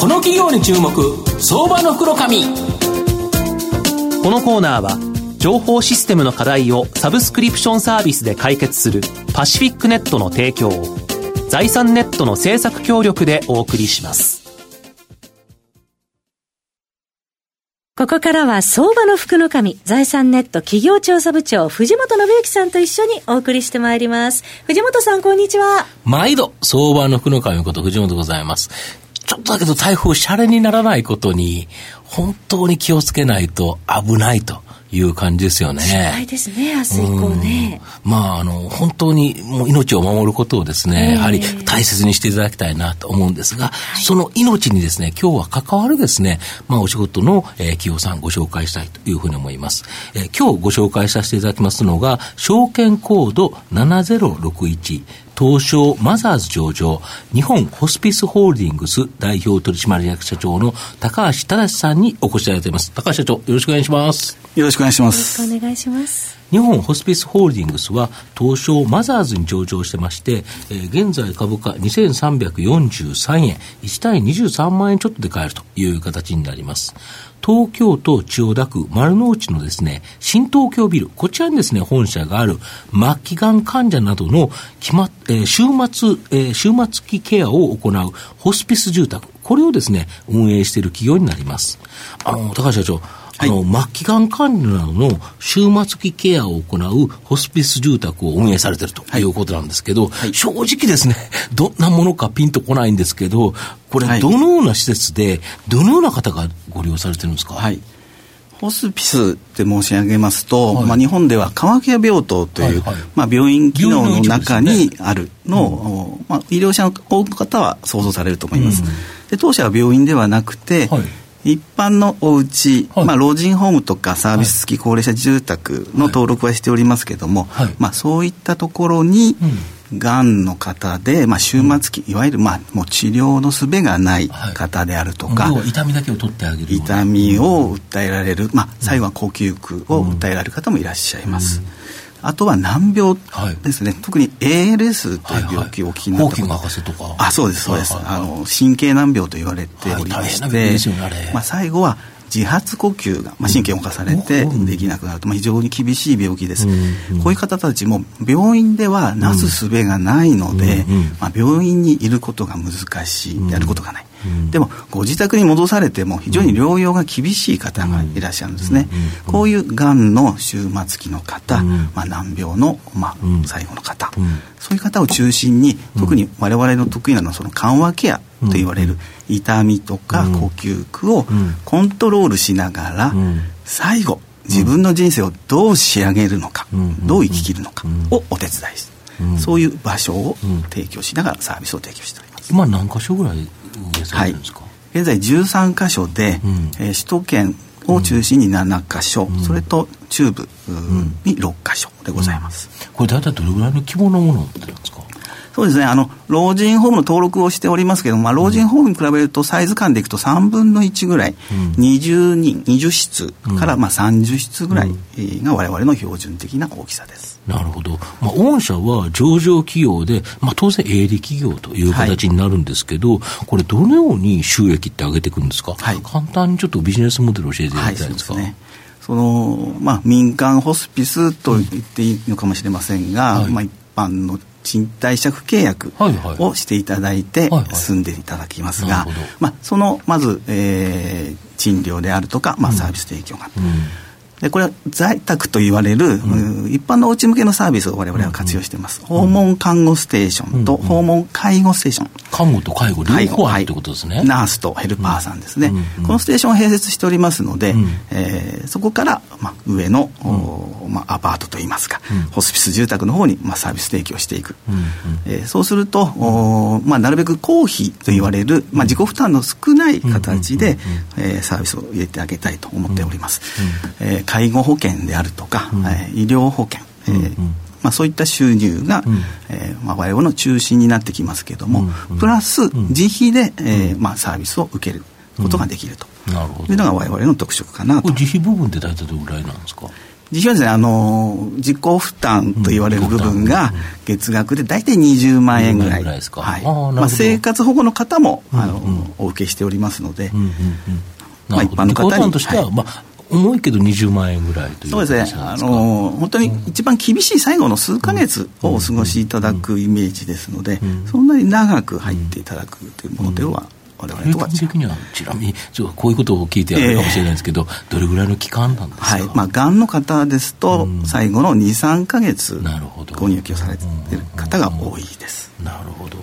この企業に注目相場の袋紙このコーナーは情報システムの課題をサブスクリプションサービスで解決するパシフィックネットの提供を財産ネットの制作協力でお送りします。ここからは相場の福の神、財産ネット企業調査部長、藤本信之さんと一緒にお送りしてまいります。藤本さん、こんにちは。毎度、相場の福の神こと藤本でございます。ちょっとだけど台風、シャレにならないことに、本当に気をつけないと危ないと。いう感じですよね。心配ですね、明日以降ね。まあ、あの、本当にもう命を守ることをですね、やはり大切にしていただきたいなと思うんですが、はい、その命にですね、今日は関わるですね、まあ、お仕事の、えー、企業さんご紹介したいというふうに思います。えー、今日ご紹介させていただきますのが、証券コード7061、東証マザーズ上場、日本ホスピスホールディングス代表取締役社長の高橋正さんにお越しいただいています。高橋社長、よろしくお願いします。よろしくお願いします。よろしくお願いします。日本ホスピスホールディングスは東証マザーズに上場してまして、えー、現在株価2343円、1対23万円ちょっとで買えるという形になります。東京都千代田区丸の内のですね、新東京ビル、こちらにですね、本社がある末期がん患者などの決ま、えー、終末、えー、終末期ケアを行うホスピス住宅、これをですね、運営している企業になります。あの、高橋社長、あの、末期がん管理などの終末期ケアを行うホスピス住宅を運営されているとい。うことなんですけど、はい、正直ですね、どんなものかピンとこないんですけど、これ、どのような施設で、どのような方がご利用されてるんですか、はい。ホスピスって申し上げますと、はい、まあ、日本では川ケア病棟という、はいはい、まあ、病院機能の中にあるのを、ねうん、まあ、医療者の多くの方は想像されると思います。うん、で当社は病院ではなくて、はい一般のお家、はい、まあ、老人ホームとかサービス付き高齢者住宅の登録はしておりますけれども、はい、まあ、そういったところに、がん。の方で、まあ、終末期、いわゆる、まあ、もう治療の術がない方であるとか、はい、痛みだけを取ってあげる痛みを訴えられる、まあ、最後は呼吸苦を訴えられる方もいらっしゃいます。うんあとは難病ですね、はい、特に ALS という病気をお聞きになったこと、はいはい、とか。あそうですそうです、はいはいはい、あの神経難病と言われておりまして、はいね、まあ、最後は自発呼吸が、まあ、神経を動かされてできなくなると、まあ、非常に厳しい病気です、うんうん、こういう方たちも病院ではなすすべがないので、うんうん、まあ、病院にいることが難しい、やることがない、でもご自宅に戻されても非常に療養が厳しい方がいらっしゃるんですね、こういうがんの終末期の方、まあ、難病の、まあ、最後の方、そういう方を中心に特に我々の得意なのはその緩和ケアと言われる痛みとか呼吸苦をコントロールしながら最後自分の人生をどう仕上げるのか、どう生き切るのかをお手伝いする、そういう場所を提供しながらサービスを提供しております。今何箇所ぐらいはい、現在13箇所で、うん、えー、首都圏を中心に7箇所、うん、それと中部に6箇所でございます、うん、これ大体どれぐらいの規模のものなんですか？そうですね。あの老人ホームの登録をしておりますけど、まあ、老人ホームに比べるとサイズ感でいくと3分の1ぐらい、うん、20人20室からまあ30室ぐらいが我々の標準的な大きさです。なるほど、まあ、御社は上場企業で、まあ、当然営利企業という形になるんですけど、はい、これ、どのように収益って上げていくんですか、はい、簡単にちょっとビジネスモデル教えていただきたいですか？はいそのまあ、民間ホスピスと言っていいのかもしれませんが、まあ、一般の賃貸借契約をしていただいて住んでいただきますが、まあ、そのまず、えー、賃料であるとか、まあ、サービス提供が、うんうんでこれは在宅と言われる、うん、一般のおうち向けのサービスを我々は活用しています、うん、訪問看護ステーションと訪問介護ステーション、看護と介護両方あるってことですね、はい、ナースとヘルパーさんですね、うん、このステーションを併設しておりますので、うん、えー、そこから、まあ、上の、まあ、アパートといいますか、ホスピス住宅の方に、まあ、サービス提供していく、うんえー、そうすると、おまあ、なるべく公費と言われる、まあ、自己負担の少ない形で、えー、サービスを入れてあげたいと思っております、うん。えー介護保険であるとか、うん、えー、医療保険、えー、うんまあ、そういった収入が、うん。えーまあ、我々の中心になってきますけれども、うんうん、プラス自費で、えーまあ、サービスを受けることができると、うん、いうのが我々の特色かなと。自費部分って大体どれぐらいなんですか？実はですね、あの、自己負担と言われる部分が、月額で大体20万円ぐらい。らいですか？はい。まあ、生活保護の方も、あの、お受けしておりますので、まあ、一般の方に。としては、まあ、重いけど20万円ぐらいというそうですね、あの本当に一番厳しい最後の数か月をお過ごしいただくイメージですので、そんなに長く入っていただくというものでは、我々とは的にはちなみにこういうことを聞いてやるかもしれないですけど、えー、どれぐらいの期間なんですか、はい。まあ、がんの方ですと、最後の23か月ご入居されている方が多いです。なるほど。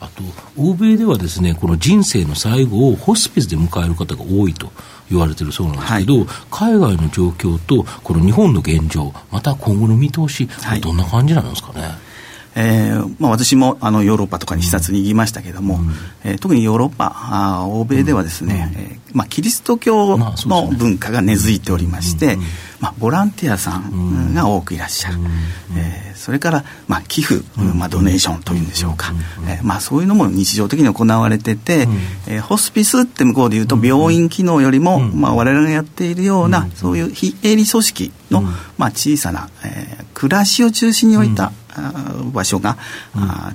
あと欧米ではですねこの人生の最後をホスピスで迎える方が多いと言われてるそうなんですけど、はい、海外の状況とこの日本の現状また今後の見通し、はい、どんな感じなんですかね？えーまあ、私もあのヨーロッパとかに視察に行きましたけれども、うん、えー、特にヨーロッパあ欧米ではですね、うん、えー、まあ、キリスト教の文化が根付いておりまして、まあ、ボランティアさんが多くいらっしゃる、うん、えー、それから、まあ、寄付、まあ、ドネーションというんでしょうか、えーまあ、そういうのも日常的に行われてて、うん、えー、ホスピスって向こうでいうと病院機能よりも、まあ、我々がやっているような、そういう非営利組織の、まあ、小さな、えー、暮らしを中心に置いた、場所が、あ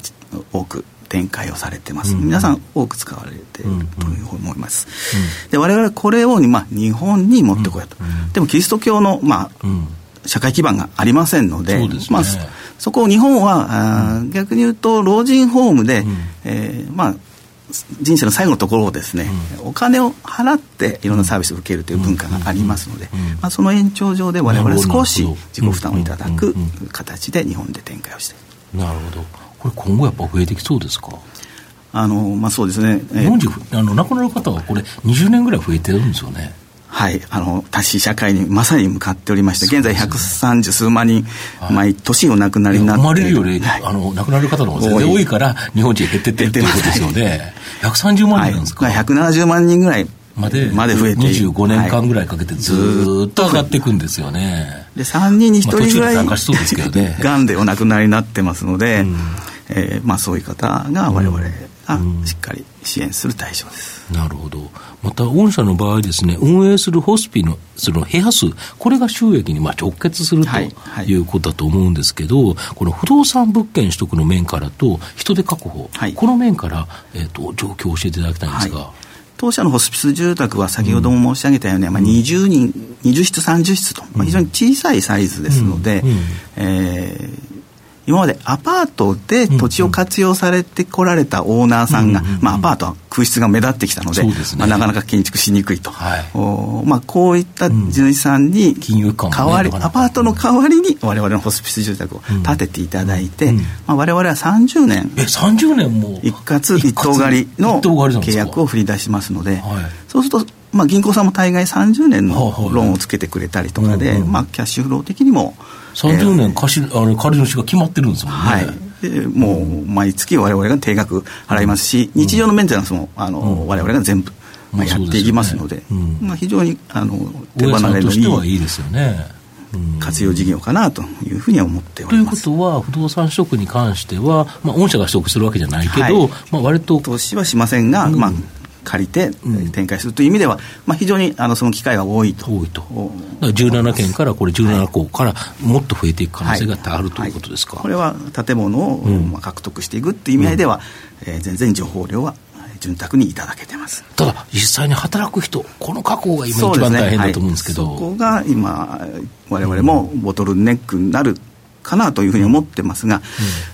多く展開をされてます、うん、皆さん多く使われているというふうに思います、うん、で我々これを、まあ、日本に持ってこようと、うん、でもキリスト教の、まあ社会基盤がありませんので、ね、まあ、そこを日本は、あ逆に言うと老人ホームで、うん、えー、まあ人生の最後のところをですね、うん、お金を払っていろんなサービスを受けるという文化がありますので、まあ、その延長上で我々は少し自己負担をいただく形で日本で展開をしているなるほどこれ今後やっぱ増えてきそうですか？あのまあそうですね、えー、あの亡くなる方はこれ20年ぐらい増えてるんですよね。はい、あの多子社会にまさに向かっておりまして、現在130数万人、毎年お亡くなりになって生まれるより、はい、あの亡くなる方の方が全然多い。から、日本人減ってってるっていうことですよね、130万人なんですか、はい、170万人ぐらいまでまで増えて25年間ぐらいかけてずっと上がっていくんですよね。で3人に1人ぐらい、がん でお亡くなりになってますので、うん、えー、まあ、そういう方が我々がしっかり支援する対象です。なるほど。また、御社の場合ですね、運営するホスピのその部屋数、これが収益にまあ直結するということだと思うんですけど、はいはい、この不動産物件取得の面からと、人手確保、はい、この面から、えーと、状況を教えていただきたいんですが。当社のホスピス住宅は先ほども申し上げたように、うん、まあ、20人、20室、30室と、まあ、非常に小さいサイズですので、うん。うん、えー今までアパートで土地を活用されてこられたオーナーさんが、まあ、アパートは空室が目立ってきたので、まあ、なかなか建築しにくいと、はい、おまあ、こういった地主さんに代わり、アパートの代わりに我々のホスピス住宅を建てていただいて、まあ、我々は30年え30年も一括一棟借りの契約を振り出しますので、そうするとまあ、銀行さんも大概30年のローンをつけてくれたりとかで、まあ、キャッシュフロー的にも30年貸し、あの借り主が決まってるんですもんね。はい。でもう毎月我々が定額払いますし、うん、日常のメンテナンスもあの、うん、我々が全部、まあ、やっていきますので、でねうん、まあ、非常にあの手離れのいいはいいですよね。活用事業かなというふうに思っております。ということは、不動産取得に関しては、まあ、御社が取得するわけじゃないけど、はい、まあ割と。投資はしませんが、まあ、借りて展開するという意味では、まあ、非常にあのその機会が多いと。多いと。17件からこれ17個からもっと増えていく可能性があるということですか？これは建物を、まあ、獲得していくっていう意味合いでは、うん、えー、全然情報量は潤沢にいただけてます。ただ実際に働く人この確保が今一番大変だと思うんですけど、ねはい、そこが今我々もボトルネックになるかなというふうに思ってますが、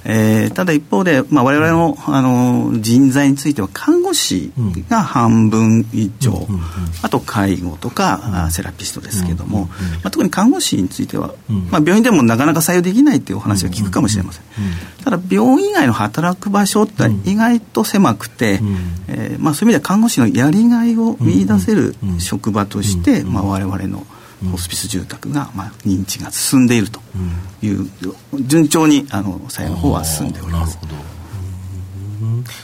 うん、えー、ただ一方で、まあ、我々のあの人材については看護師が半分以上、うん、あと介護とか、うん、セラピストですけども、まあ、特に看護師については、まあ、病院でもなかなか採用できないというお話は聞くかもしれません、ただ病院以外の働く場所って意外と狭くて、えーまあ、そういう意味では看護師のやりがいを見出せる職場として、まあ、我々のホスピス住宅が、まあ、認知が進んでいるという、うん、順調にあの採用の方は進んでおります。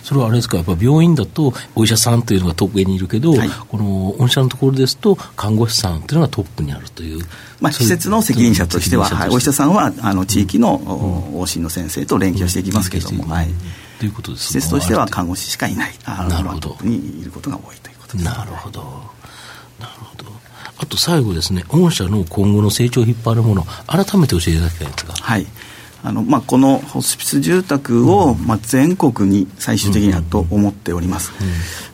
それはあれですか、やっぱ病院だとお医者さんというのがトップにいるけど、はい、この御社のところですと、看護師さんというのがトップにあるという。まあ、施設の責任者としては、はい、お医者さんはあの地域の往診の先生と連携をしていきますけれども、はい、ということです施設としては看護師しかいない、なるほど。にいることが多いということです、なるほど。なるほど。あと最後ですね、御社の今後の成長を引っ張るもの、改めて教えていただきたいんですが。はい。あのまあ、このホスピス住宅を、まあ、全国に最終的にはと思っております、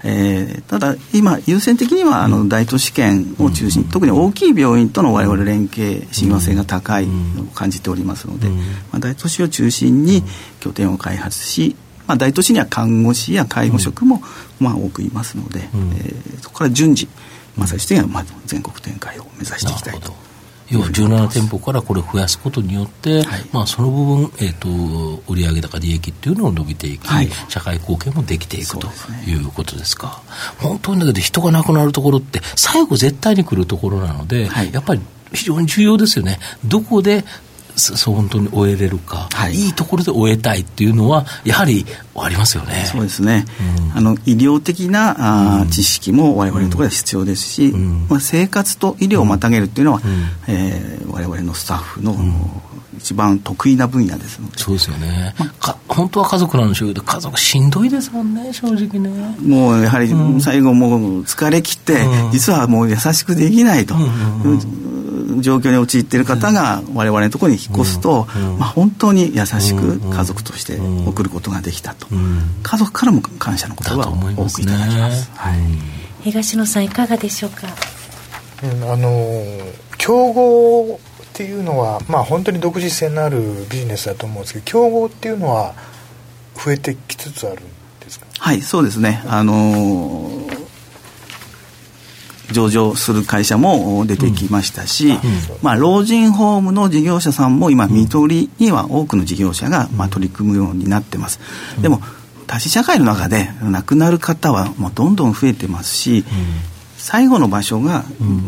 えー、ただ今優先的にはあの大都市圏を中心、特に大きい病院との我々連携親和性が高いのを感じておりますので、まあ、大都市を中心に拠点を開発し、まあ、大都市には看護師や介護職も、まあ、多くいますので、えー、そこから順次、まあ、最終的にはまあ全国展開を目指していきたいと。要は17店舗からこれを増やすことによって、はい、まあ、その部分、えーと、売上高利益っていうのを伸びていき、はい、社会貢献もできていくということですか、すね、本当にだけど人が亡くなるところって最後絶対に来るところなので、はい、やっぱり非常に重要ですよね。どこでそう本当に終えれるか、はい、いいところで終えたいっていうのは、やはりありますよね。そうですね、うん、あの医療的なあ、知識もわれわれのところでは必要ですし、うん、まあ、生活と医療をまたげるっていうのは、うん、えー、我々のスタッフの、一番得意な分野ですので。そうですよね、まあ、本当は家族なんでしょうけど家族しんどいですもんね正直ね。もうやはり最後もう疲れ切って、実はもう優しくできないと、状況に陥っている方が我々のところに引っ越すと、まあ、本当に優しく家族として送ることができたと、家族からも感謝の言葉を多くいただきます、はい、東野さんいかがでしょうか、うん、あの競合っていうのは、まあ、本当に独自性のあるビジネスだと思うんですけど競合っていうのは増えてきつつあるんですか？はいそうですね。あのー上場する会社も出てきましたし、まあ、老人ホームの事業者さんも今、見取りには多くの事業者がまあ取り組むようになってます。でも多子社会の中で亡くなる方はもうどんどん増えてますし、最後の場所が、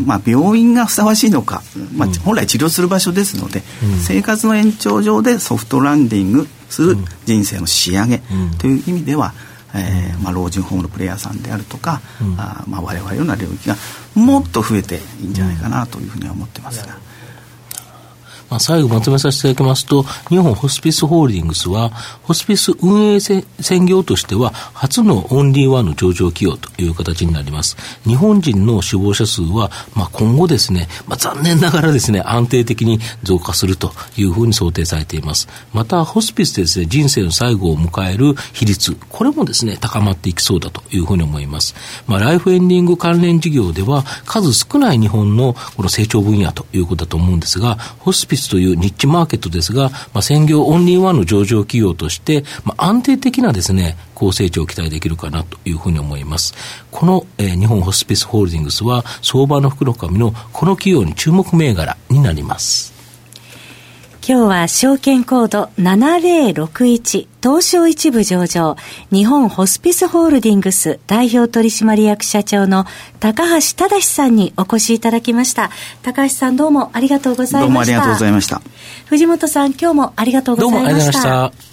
まあ、病院がふさわしいのか、まあ、本来治療する場所ですので、生活の延長上でソフトランディングする人生の仕上げという意味では、えーまあ、老人ホームのプレイヤーさんであるとか、うん、あまあ、我々のような領域がもっと増えていいんじゃないかなというふうには思ってますが。まあ、最後まとめさせていただきますと、日本ホスピスホールディングスは、ホスピス運営専業としては、初のオンリーワンの上場企業という形になります。日本人の死亡者数は、まあ、今後ですね、まあ、残念ながらですね、安定的に増加するというふうに想定されています。また、ホスピスでですね、人生の最後を迎える比率、これもですね、高まっていきそうだというふうに思います。まあ、ライフエンディング関連事業では、数少ない日本のこの成長分野ということだと思うんですが、ホスピスというニッチマーケットですが、まあ、専業オンリーワンの上場企業として、まあ、安定的なですね、高成長を期待できるかなというふうに思います。この、えー、日本ホスピスホールディングスは、相場の福の神のこの企業に注目銘柄になります。今日は証券コード7061東証一部上場日本ホスピスホールディングス代表取締役社長の高橋忠さんにお越しいただきました。高橋さんどうもありがとうございました。どうもありがとうございました。藤本さん今日もありがとうございました。どうもありがとうございました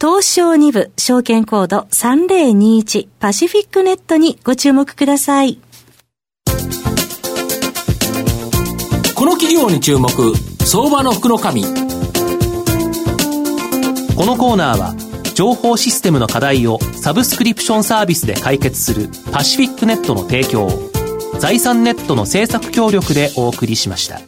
東証2部証券コード3021パシフィックネットにご注目ください。この企業に注目相場の福の神このコーナーは情報システムの課題をサブスクリプションサービスで解決するパシフィックネットの提供財産ネットの政策協力でお送りしました。